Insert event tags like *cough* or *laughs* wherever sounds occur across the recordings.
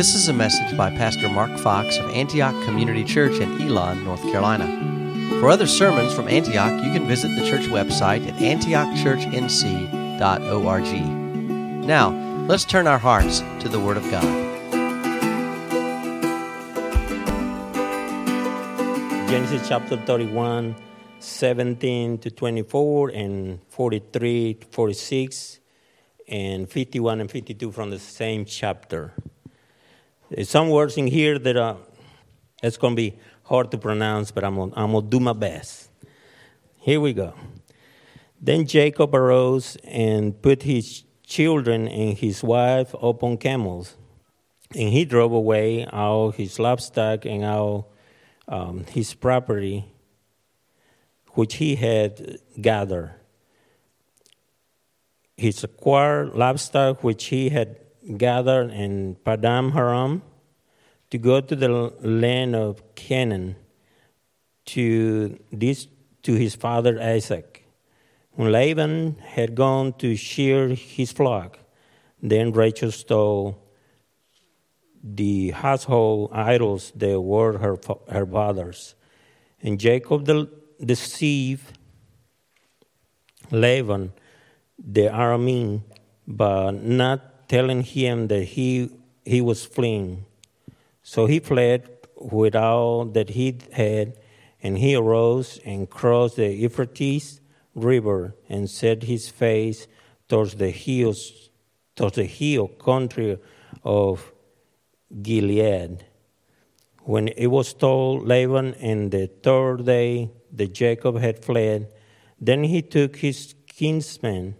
This is a message by Pastor Mark Fox of Antioch Community Church in Elon, North Carolina. For other sermons from Antioch, you can visit the church website at antiochchurchnc.org. Now, let's turn our hearts to the Word of God. Genesis chapter 31, 17 to 24, and 43 to 46, and 51 and 52 from the same chapter. Some words in here that are, it's going to be hard to pronounce, but I'm going I'm to do my best. Here we go. Then Jacob arose and put his children and his wife upon camels, and he drove away all his livestock and all um, his property which he had gathered. His acquired livestock which he had gathered in Padan Aram to go to the land of Canaan to this to his father Isaac. When Laban had gone to shear his flock, then Rachel stole the household idols that were her, her father's. And Jacob deceived Laban the Aramean, but not telling him that he, he was fleeing. So he fled with all that he had, and he arose and crossed the Euphrates river and set his face towards the hills, towards the hill country of Gilead. When it was told Laban in the third day that Jacob had fled, then he took his kinsmen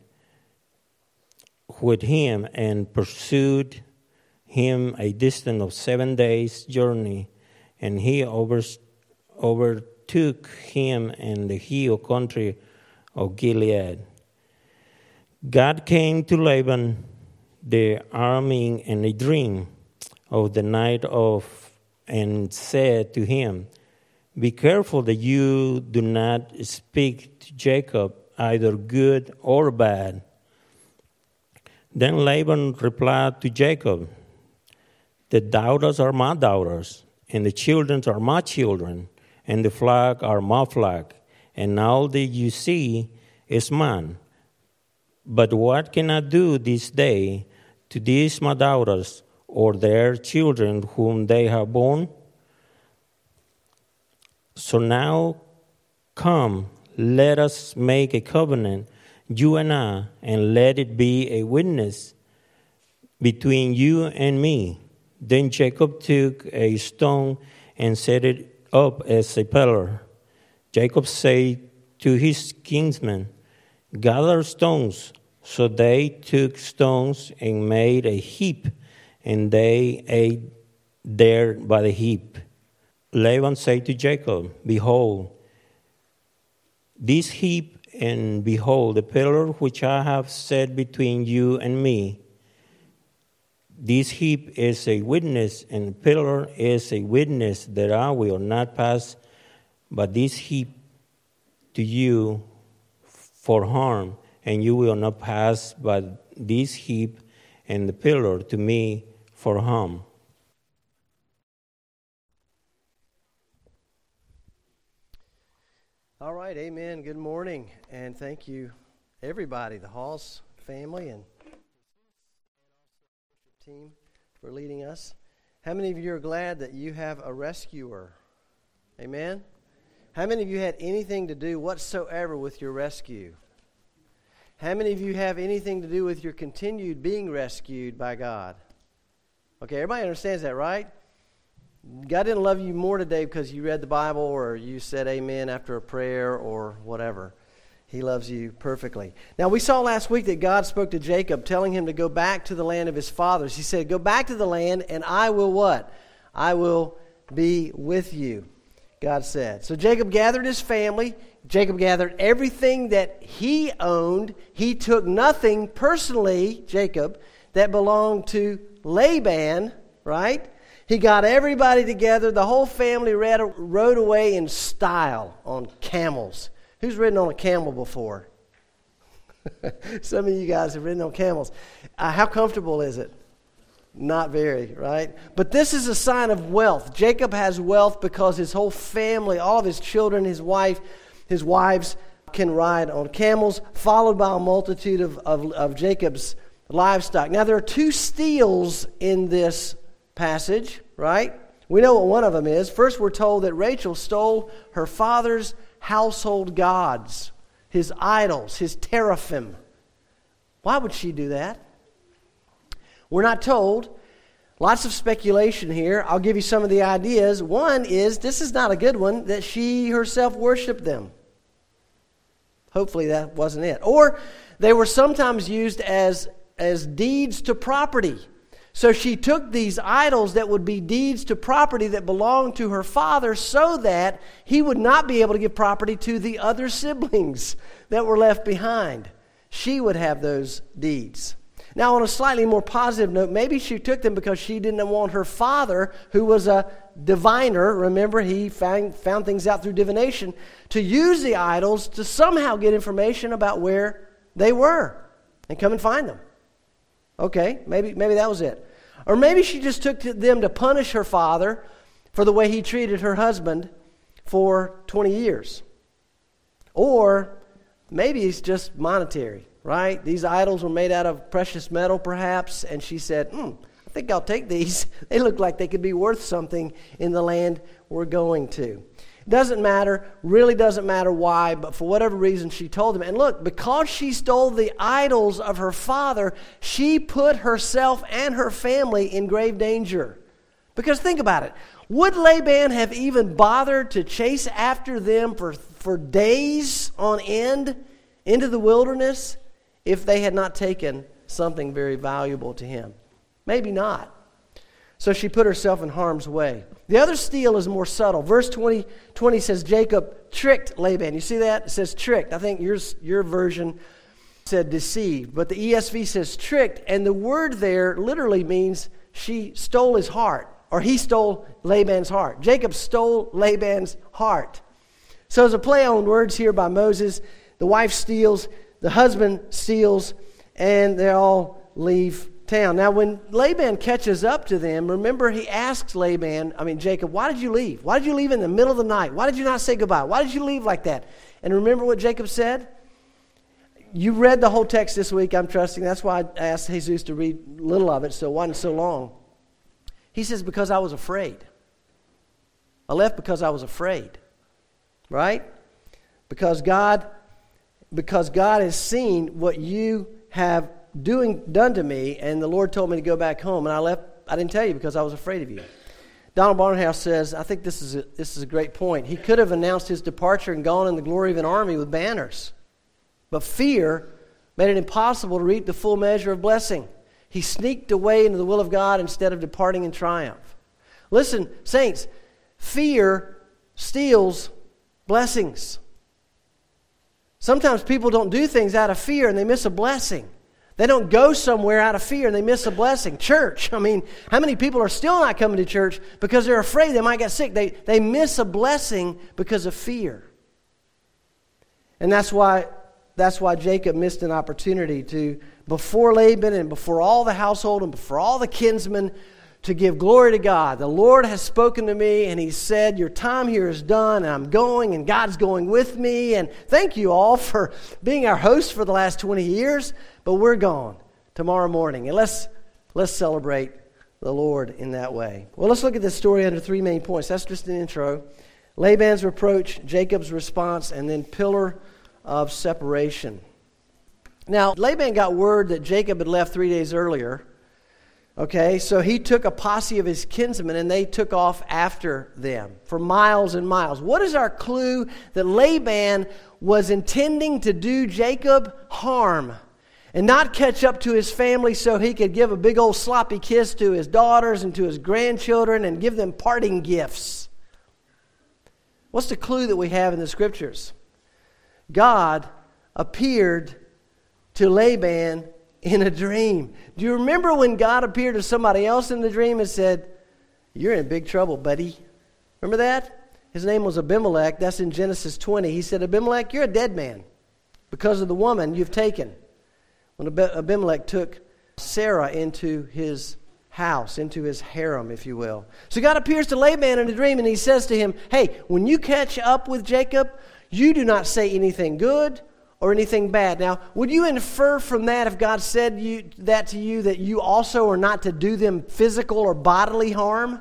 with him and pursued him a distance of seven days' journey, and he over, overtook him in the hill country of Gilead. God came to Laban the Aramean in a dream of the night of and said to him, Be careful that you do not speak to Jacob either good or bad. Then Laban replied to Jacob, The daughters are my daughters, and the children are my children, and the flock are my flock, and all that you see is mine. But what can I do this day to these my daughters? or their children whom they have borne. So now come, let us make a covenant, you and I, and let it be a witness between you and me. Then Jacob took a stone and set it up as a pillar. Jacob said to his kinsmen, Gather stones. So they took stones and made a heap and they ate there by the heap. Laban said to Jacob, Behold, this heap, and behold, the pillar which I have set between you and me. This heap is a witness, and the pillar is a witness that I will not pass but this heap to you for harm, and you will not pass by this heap and the pillar to me for harm. All right, amen. Good morning, and thank you, everybody, the Halls family and team for leading us. How many of you are glad that you have a rescuer? Amen. How many of you had anything to do whatsoever with your rescue? How many of you have anything to do with your continued being rescued by God? Okay, everybody understands that, right? God didn't love you more today because you read the Bible or you said amen after a prayer or whatever. He loves you perfectly. Now, we saw last week that God spoke to Jacob, telling him to go back to the land of his fathers. He said, Go back to the land, and I will what? I will be with you, God said. So Jacob gathered his family. Jacob gathered everything that he owned. He took nothing personally, Jacob, that belonged to Laban, right? He got everybody together. The whole family rode away in style on camels. Who's ridden on a camel before? *laughs* Some of you guys have ridden on camels. Uh, how comfortable is it? Not very, right? But this is a sign of wealth. Jacob has wealth because his whole family, all of his children, his wife, his wives can ride on camels, followed by a multitude of, of, of Jacob's livestock. Now, there are two steals in this passage, right? We know what one of them is. First, we're told that Rachel stole her father's household gods, his idols, his teraphim. Why would she do that? We're not told. Lots of speculation here. I'll give you some of the ideas. One is this is not a good one that she herself worshiped them. Hopefully that wasn't it. Or they were sometimes used as, as deeds to property. So she took these idols that would be deeds to property that belonged to her father so that he would not be able to give property to the other siblings that were left behind. She would have those deeds. Now, on a slightly more positive note, maybe she took them because she didn't want her father, who was a diviner, remember, he found, found things out through divination, to use the idols to somehow get information about where they were and come and find them. Okay, maybe, maybe that was it. Or maybe she just took to them to punish her father for the way he treated her husband for 20 years. Or maybe it's just monetary right? These idols were made out of precious metal, perhaps. And she said, hmm, I think I'll take these. *laughs* They look like they could be worth something in the land we're going to. Doesn't matter, really doesn't matter why, but for whatever reason, she told him. And look, because she stole the idols of her father, she put herself and her family in grave danger. Because think about it. Would Laban have even bothered to chase after them for, for days on end into the wilderness if they had not taken something very valuable to him? Maybe not. So she put herself in harm's way. The other steal is more subtle. Verse 20, 20 says Jacob tricked Laban. You see that? It says tricked. I think yours, your version said deceived, but the ESV says tricked, and the word there literally means she stole his heart, or he stole Laban's heart. Jacob stole Laban's heart. So there's a play on words here by Moses. The wife steals, the husband steals, and they all leave town. Now, when Laban catches up to them, remember he asks Laban, I mean, Jacob, why did you leave? Why did you leave in the middle of the night? Why did you not say goodbye? Why did you leave like that? And remember what Jacob said? You read the whole text this week, I'm trusting. That's why I asked Jesus to read a little of it so it wasn't so long. He says, Because I was afraid. I left because I was afraid. Right? Because God because God has seen what you have doing done to me, and the Lord told me to go back home, and I left. I didn't tell you because I was afraid of you. Donald Barnhouse says, I think this is a, this is a great point. He could have announced his departure and gone in the glory of an army with banners, but fear made it impossible to reap the full measure of blessing. He sneaked away into the will of God instead of departing in triumph. Listen, saints, fear steals blessings. Sometimes people don't do things out of fear and they miss a blessing. They don't go somewhere out of fear and they miss a blessing. Church, I mean, how many people are still not coming to church because they're afraid they might get sick? They, they miss a blessing because of fear. And that's why, that's why Jacob missed an opportunity to, before Laban and before all the household and before all the kinsmen, to give glory to God. The Lord has spoken to me and He said, Your time here is done, and I'm going, and God's going with me. And thank you all for being our host for the last 20 years, but we're gone tomorrow morning. And let's, let's celebrate the Lord in that way. Well, let's look at this story under three main points. That's just an intro Laban's reproach, Jacob's response, and then pillar of separation. Now, Laban got word that Jacob had left three days earlier. Okay, so he took a posse of his kinsmen and they took off after them for miles and miles. What is our clue that Laban was intending to do Jacob harm and not catch up to his family so he could give a big old sloppy kiss to his daughters and to his grandchildren and give them parting gifts? What's the clue that we have in the scriptures? God appeared to Laban in a dream. Do you remember when God appeared to somebody else in the dream and said, You're in big trouble, buddy? Remember that? His name was Abimelech. That's in Genesis 20. He said, Abimelech, you're a dead man because of the woman you've taken. When Abimelech took Sarah into his house, into his harem, if you will. So God appears to Laban in a dream and he says to him, Hey, when you catch up with Jacob, you do not say anything good or anything bad. Now, would you infer from that if God said you, that to you that you also are not to do them physical or bodily harm?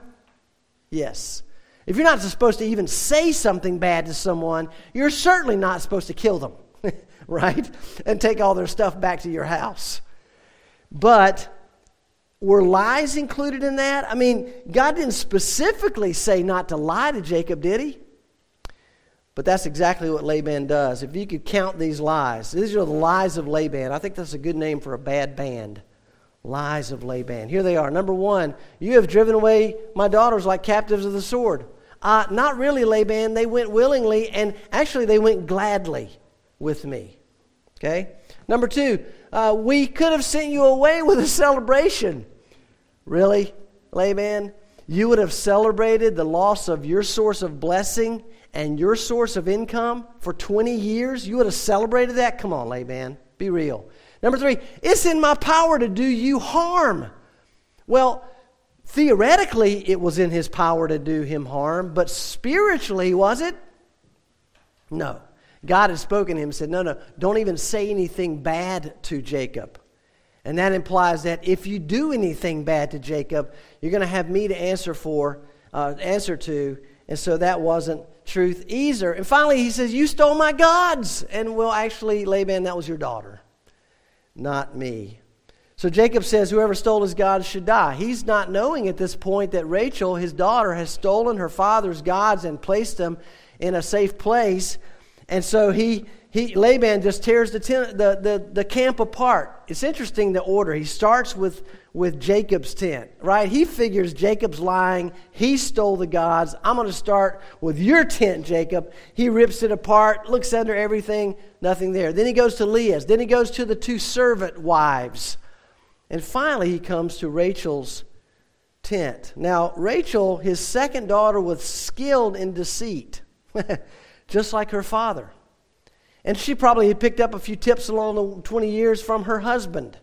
Yes. If you're not supposed to even say something bad to someone, you're certainly not supposed to kill them, *laughs* right? And take all their stuff back to your house. But were lies included in that? I mean, God didn't specifically say not to lie to Jacob, did he? But that's exactly what Laban does. If you could count these lies, these are the lies of Laban. I think that's a good name for a bad band. Lies of Laban. Here they are. Number one, you have driven away my daughters like captives of the sword. Uh, not really, Laban. They went willingly, and actually, they went gladly with me. Okay? Number two, uh, we could have sent you away *laughs* with a celebration. Really, Laban? You would have celebrated the loss of your source of blessing and your source of income for 20 years? You would have celebrated that? Come on, Laban. Be real. Number three, it's in my power to do you harm. Well, theoretically, it was in his power to do him harm, but spiritually, was it? No. God had spoken to him and said, No, no, don't even say anything bad to Jacob. And that implies that if you do anything bad to Jacob, you're going to have me to answer for, uh, answer to. And so that wasn't truth either. And finally, he says, You stole my gods. And well, actually, Laban, that was your daughter, not me. So Jacob says, Whoever stole his gods should die. He's not knowing at this point that Rachel, his daughter, has stolen her father's gods and placed them in a safe place. And so he, he Laban just tears the, tent, the, the, the camp apart. It's interesting the order. He starts with, with Jacob's tent, right? He figures Jacob's lying. He stole the gods. I'm going to start with your tent, Jacob. He rips it apart, looks under everything, nothing there. Then he goes to Leah's. Then he goes to the two servant wives. And finally, he comes to Rachel's tent. Now, Rachel, his second daughter, was skilled in deceit. *laughs* just like her father. And she probably had picked up a few tips along the 20 years from her husband,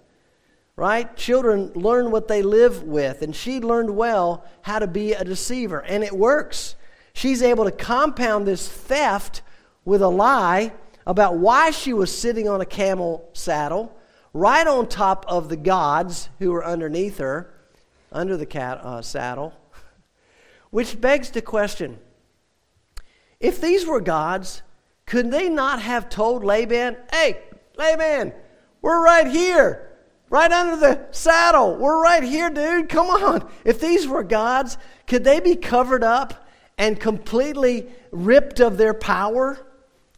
right? Children learn what they live with, and she learned well how to be a deceiver, and it works. She's able to compound this theft with a lie about why she was sitting on a camel saddle, right on top of the gods who were underneath her, under the cat, uh, saddle, *laughs* which begs the question if these were gods, could they not have told Laban, hey, Laban, we're right here, right under the saddle. We're right here, dude. Come on. If these were gods, could they be covered up and completely ripped of their power?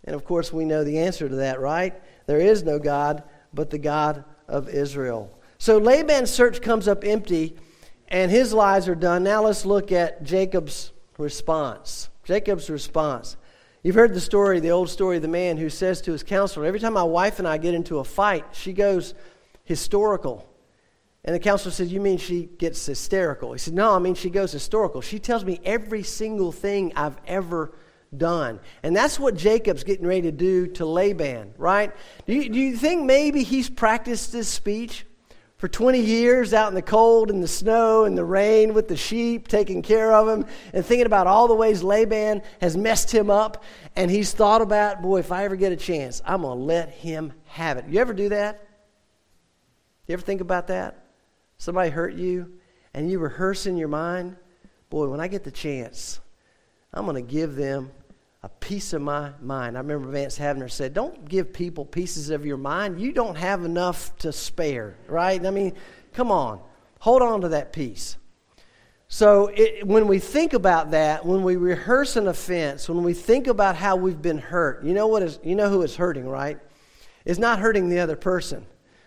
And of course, we know the answer to that, right? There is no God but the God of Israel. So Laban's search comes up empty, and his lies are done. Now let's look at Jacob's response. Jacob's response. You've heard the story, the old story of the man who says to his counselor, Every time my wife and I get into a fight, she goes historical. And the counselor says, You mean she gets hysterical? He said, No, I mean she goes historical. She tells me every single thing I've ever done. And that's what Jacob's getting ready to do to Laban, right? Do you, do you think maybe he's practiced this speech? For 20 years out in the cold and the snow and the rain with the sheep, taking care of him, and thinking about all the ways Laban has messed him up. And he's thought about, boy, if I ever get a chance, I'm going to let him have it. You ever do that? You ever think about that? Somebody hurt you, and you rehearse in your mind, boy, when I get the chance, I'm going to give them a piece of my mind. I remember Vance Havner said, Don't give people pieces of your mind. You don't have enough to spare, right? I mean, come on. Hold on to that piece. So it, when we think about that, when we rehearse an offense, when we think about how we've been hurt, you know what is you know who is hurting, right? It's not hurting the other person.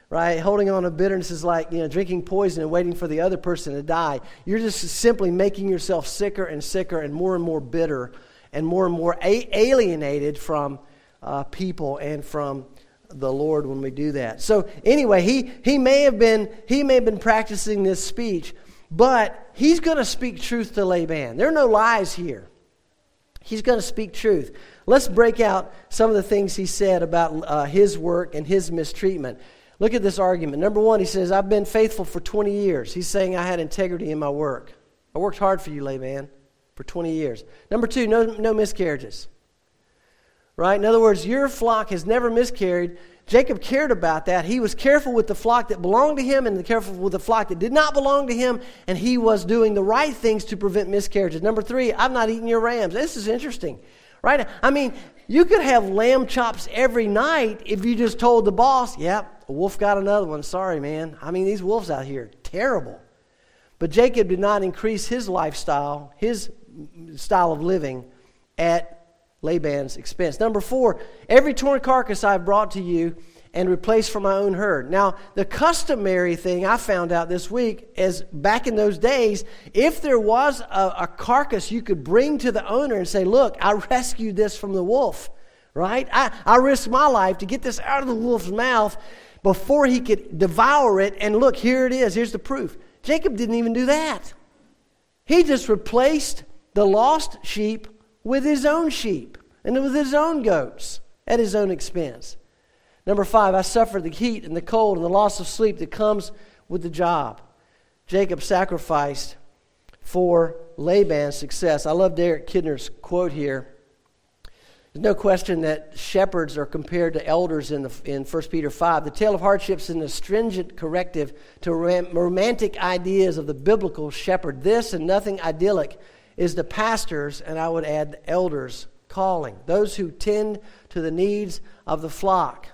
Right? Holding on to bitterness is like, you know, drinking poison and waiting for the other person to die. You're just simply making yourself sicker and sicker and more and more bitter and more and more a- alienated from uh, people and from the Lord when we do that. So anyway, he, he may have been he may have been practicing this speech, but he's going to speak truth to Laban. There are no lies here. He's going to speak truth. Let's break out some of the things he said about uh, his work and his mistreatment. Look at this argument. Number one, he says, I've been faithful for 20 years. He's saying I had integrity in my work. I worked hard for you, Laban, for 20 years. Number two, no, no miscarriages. Right? In other words, your flock has never miscarried. Jacob cared about that. He was careful with the flock that belonged to him and careful with the flock that did not belong to him, and he was doing the right things to prevent miscarriages. Number three, I've not eaten your rams. This is interesting. Right? I mean, you could have lamb chops every night if you just told the boss, yep, a wolf got another one. Sorry, man. I mean, these wolves out here, terrible. But Jacob did not increase his lifestyle, his style of living, at Laban's expense. Number four, every torn carcass I've brought to you and replaced for my own herd. Now, the customary thing I found out this week is back in those days, if there was a, a carcass you could bring to the owner and say, Look, I rescued this from the wolf, right? I, I risked my life to get this out of the wolf's mouth before he could devour it. And look, here it is. Here's the proof. Jacob didn't even do that. He just replaced the lost sheep with his own sheep and with his own goats at his own expense. Number five, I suffered the heat and the cold and the loss of sleep that comes with the job. Jacob sacrificed for Laban's success. I love Derek Kidner's quote here. There's no question that shepherds are compared to elders in, the, in 1 Peter 5. The tale of hardships is an astringent corrective to romantic ideas of the biblical shepherd. This and nothing idyllic is the pastor's, and I would add the elders' calling. Those who tend to the needs of the flock.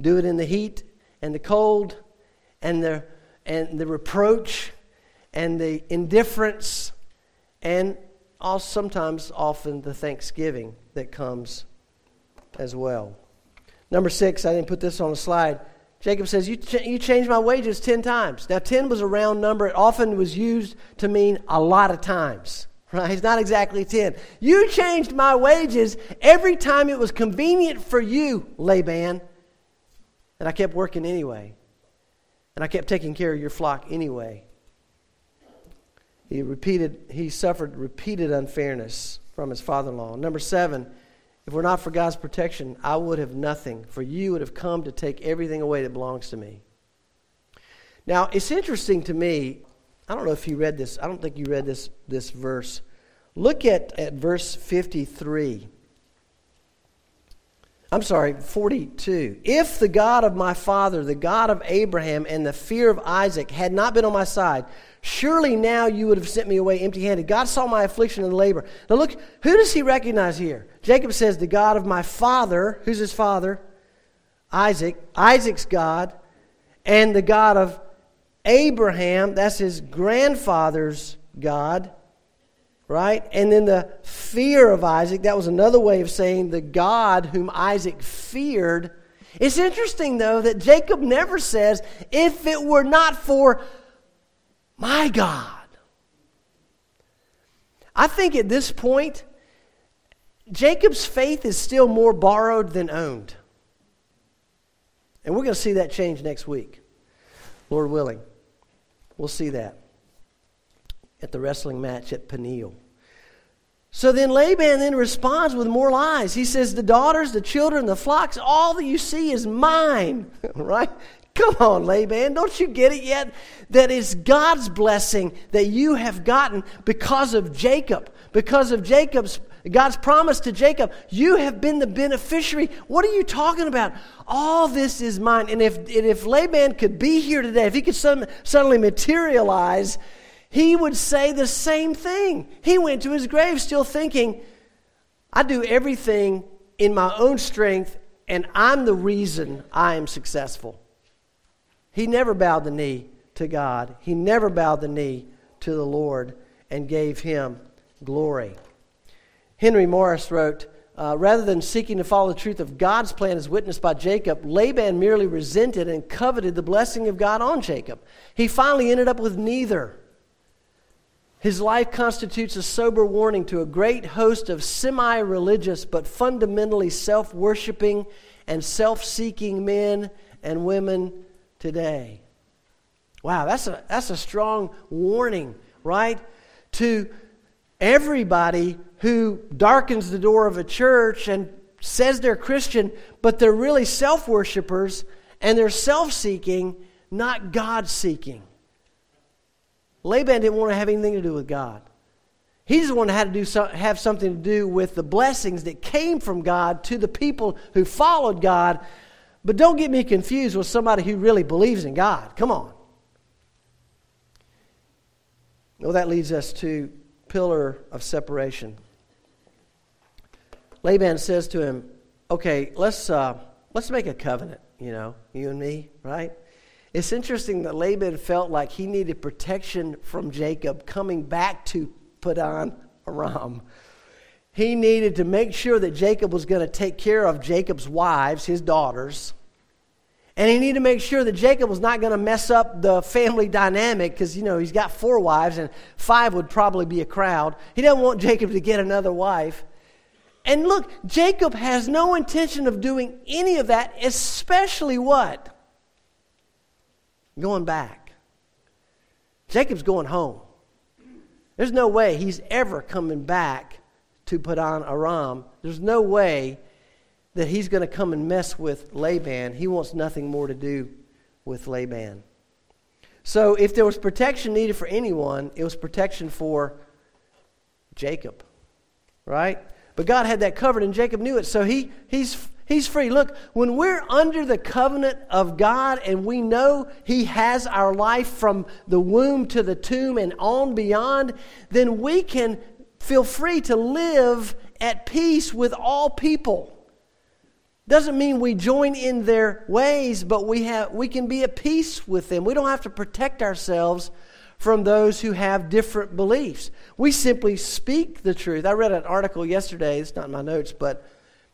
Do it in the heat and the cold and the, and the reproach and the indifference and also sometimes often the thanksgiving that comes as well. Number six, I didn't put this on the slide. Jacob says, you, ch- you changed my wages 10 times. Now, 10 was a round number. It often was used to mean a lot of times. Right? Not exactly 10. You changed my wages every time it was convenient for you, Laban. And I kept working anyway. And I kept taking care of your flock anyway. He repeated, he suffered repeated unfairness from his father in law. Number seven, if we're not for God's protection, I would have nothing, for you would have come to take everything away that belongs to me. Now, it's interesting to me. I don't know if you read this. I don't think you read this, this verse. Look at, at verse 53. I'm sorry, 42. If the God of my father, the God of Abraham, and the fear of Isaac had not been on my side, surely now you would have sent me away empty handed. God saw my affliction and labor. Now look, who does he recognize here? Jacob says, The God of my father. Who's his father? Isaac. Isaac's God. And the God of Abraham, that's his grandfather's God right? And then the fear of Isaac, that was another way of saying the God whom Isaac feared. It's interesting, though, that Jacob never says, if it were not for my God. I think at this point, Jacob's faith is still more borrowed than owned. And we're going to see that change next week, Lord willing. We'll see that at the wrestling match at Peniel. So then Laban then responds with more lies. He says, The daughters, the children, the flocks, all that you see is mine. *laughs* right? Come on, Laban. Don't you get it yet? That it's God's blessing that you have gotten because of Jacob. Because of Jacob's God's promise to Jacob, you have been the beneficiary. What are you talking about? All this is mine. And if, and if Laban could be here today, if he could suddenly materialize he would say the same thing. He went to his grave still thinking, I do everything in my own strength, and I'm the reason I am successful. He never bowed the knee to God, he never bowed the knee to the Lord and gave him glory. Henry Morris wrote, uh, rather than seeking to follow the truth of God's plan as witnessed by Jacob, Laban merely resented and coveted the blessing of God on Jacob. He finally ended up with neither. His life constitutes a sober warning to a great host of semi religious but fundamentally self worshiping and self seeking men and women today. Wow, that's a, that's a strong warning, right? To everybody who darkens the door of a church and says they're Christian, but they're really self worshippers and they're self seeking, not God seeking. Laban didn't want to have anything to do with God. He just wanted to have, to do so, have something to do with the blessings that came from God to the people who followed God. But don't get me confused with somebody who really believes in God. Come on. Well, that leads us to pillar of separation. Laban says to him, "Okay, let's uh, let's make a covenant. You know, you and me, right?" It's interesting that Laban felt like he needed protection from Jacob coming back to Padan Aram. He needed to make sure that Jacob was going to take care of Jacob's wives, his daughters. And he needed to make sure that Jacob was not going to mess up the family dynamic because, you know, he's got four wives and five would probably be a crowd. He doesn't want Jacob to get another wife. And look, Jacob has no intention of doing any of that, especially what? going back. Jacob's going home. There's no way he's ever coming back to Padan Aram. There's no way that he's going to come and mess with Laban. He wants nothing more to do with Laban. So, if there was protection needed for anyone, it was protection for Jacob, right? But God had that covered, and Jacob knew it. So he, he's He's free. Look, when we're under the covenant of God and we know He has our life from the womb to the tomb and on beyond, then we can feel free to live at peace with all people. Doesn't mean we join in their ways, but we, have, we can be at peace with them. We don't have to protect ourselves from those who have different beliefs. We simply speak the truth. I read an article yesterday, it's not in my notes, but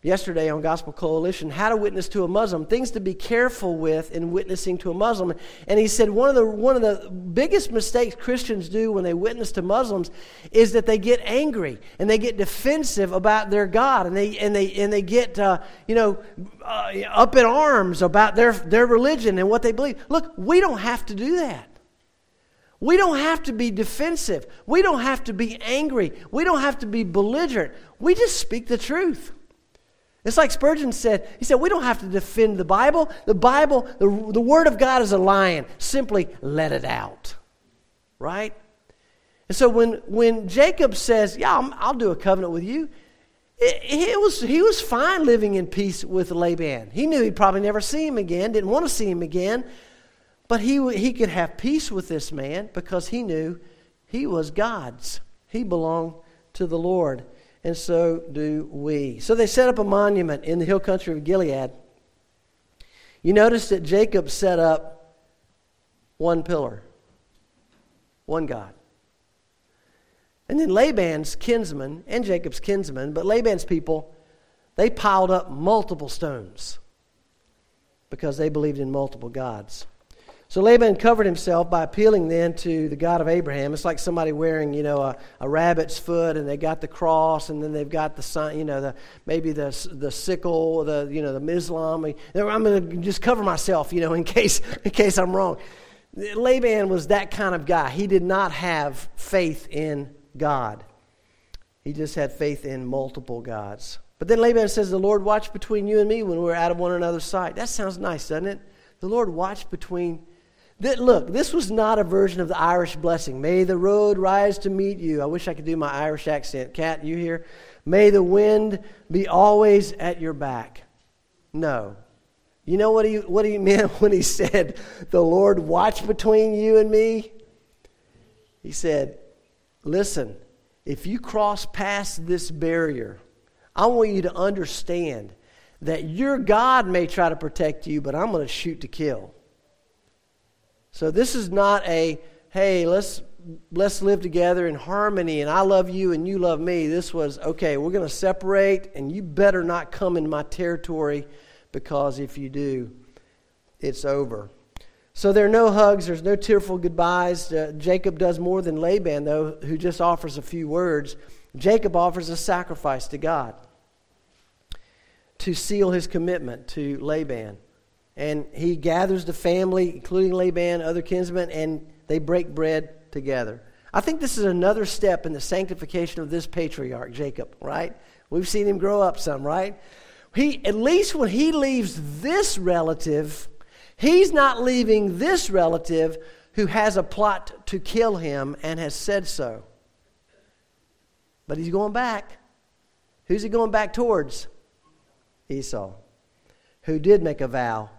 yesterday on Gospel Coalition how to witness to a Muslim, things to be careful with in witnessing to a Muslim. And he said one of the one of the biggest mistakes Christians do when they witness to Muslims is that they get angry and they get defensive about their God and they and they and they get uh, you know uh, up in arms about their their religion and what they believe. Look, we don't have to do that. We don't have to be defensive. We don't have to be angry. We don't have to be belligerent. We just speak the truth. It's like Spurgeon said, he said, we don't have to defend the Bible. The Bible, the, the Word of God is a lion. Simply let it out. Right? And so when, when Jacob says, yeah, I'll, I'll do a covenant with you, it, it, was, he was fine living in peace with Laban. He knew he'd probably never see him again, didn't want to see him again, but he, he could have peace with this man because he knew he was God's. He belonged to the Lord and so do we. So they set up a monument in the hill country of Gilead. You notice that Jacob set up one pillar, one God. And then Laban's kinsmen and Jacob's kinsmen, but Laban's people, they piled up multiple stones because they believed in multiple gods. So Laban covered himself by appealing then to the God of Abraham. It's like somebody wearing, you know, a, a rabbit's foot, and they got the cross, and then they've got the sign, you know, the maybe the the sickle, the you know, the Islam. I'm going to just cover myself, you know, in *laughs* case in case I'm wrong. Laban was that kind of guy. He did not have faith in God. He just had faith in multiple gods. But then Laban says, "The Lord watch between you and me when we're out of one another's sight." That sounds nice, doesn't it? The Lord watched between that, look, this was not a version of the Irish blessing. May the road rise to meet you. I wish I could do my Irish accent. Cat, you here? May the wind be always at your back. No. You know what he, what he *laughs* meant when he said, The Lord watch between you and me? He said, Listen, if you cross past this barrier, I want you to understand that your God may try to protect you, but I'm going to shoot to kill. So this is not a, hey, let's let's live together in harmony and I love you and you love me. This was, okay, we're going to separate and you better not come in my territory because if you do, it's over. So there are no hugs, there's no tearful goodbyes. Uh, Jacob does more than Laban, though, who just offers a few words. Jacob offers a sacrifice to God to seal his commitment to Laban and he gathers the family, including Laban, other kinsmen, and they break bread together. I think this is another step in the sanctification of this patriarch, Jacob, right? We've seen him grow up some, right? He, at least when he leaves this relative, He's not leaving this relative who has a plot to kill him and has said so. But he's going back. Who's he going back towards? Esau, who did make a vow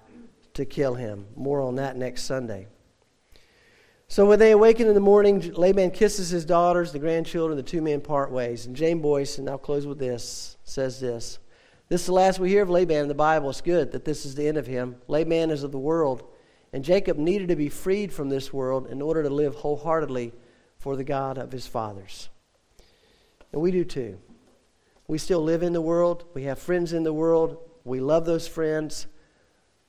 to kill him. More on that next Sunday. So when they awaken in the morning, Laban kisses his daughters, the grandchildren, the two men part ways. And James Boice, and I'll close with this, says this. This is the last we hear of Laban in the Bible. It's good that this is the end of him. Laban is of the world, and Jacob needed to be freed from this world in order to live wholeheartedly for the God of his fathers. And we do too. We still live in the world, we have friends in the world, we love those friends,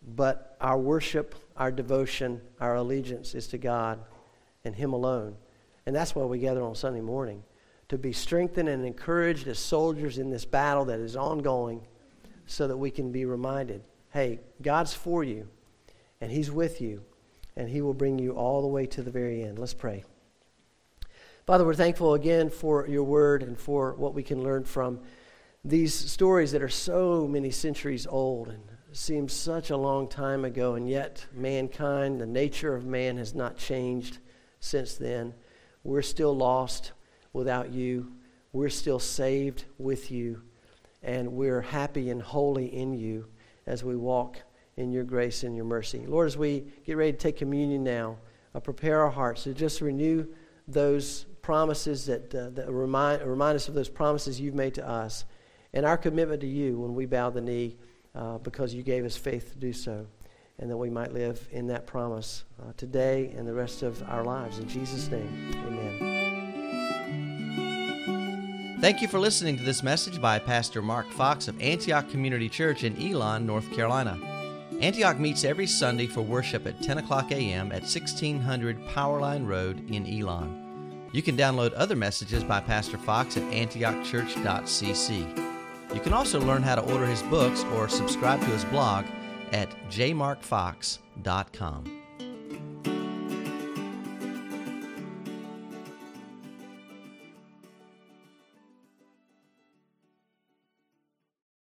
but our worship, our devotion, our allegiance is to God and Him alone. And that's why we gather on Sunday morning to be strengthened and encouraged as soldiers in this battle that is ongoing so that we can be reminded hey, God's for you, and He's with you, and He will bring you all the way to the very end. Let's pray. Father, we're thankful again for your word and for what we can learn from these stories that are so many centuries old and seem such a long time ago, and yet mankind, the nature of man has not changed since then. We're still lost without you. We're still saved with you. And we're happy and holy in you as we walk in your grace and your mercy. Lord, as we get ready to take communion now, uh, prepare our hearts to just renew those promises that, uh, that remind, remind us of those promises you've made to us and our commitment to you when we bow the knee uh, because you gave us faith to do so and that we might live in that promise uh, today and the rest of our lives. In Jesus' name, amen. Thank you for listening to this message by Pastor Mark Fox of Antioch Community Church in Elon, North Carolina. Antioch meets every Sunday for worship at 10 o'clock a.m. at 1600 Powerline Road in Elon. You can download other messages by Pastor Fox at antiochchurch.cc. You can also learn how to order his books or subscribe to his blog at jmarkfox.com.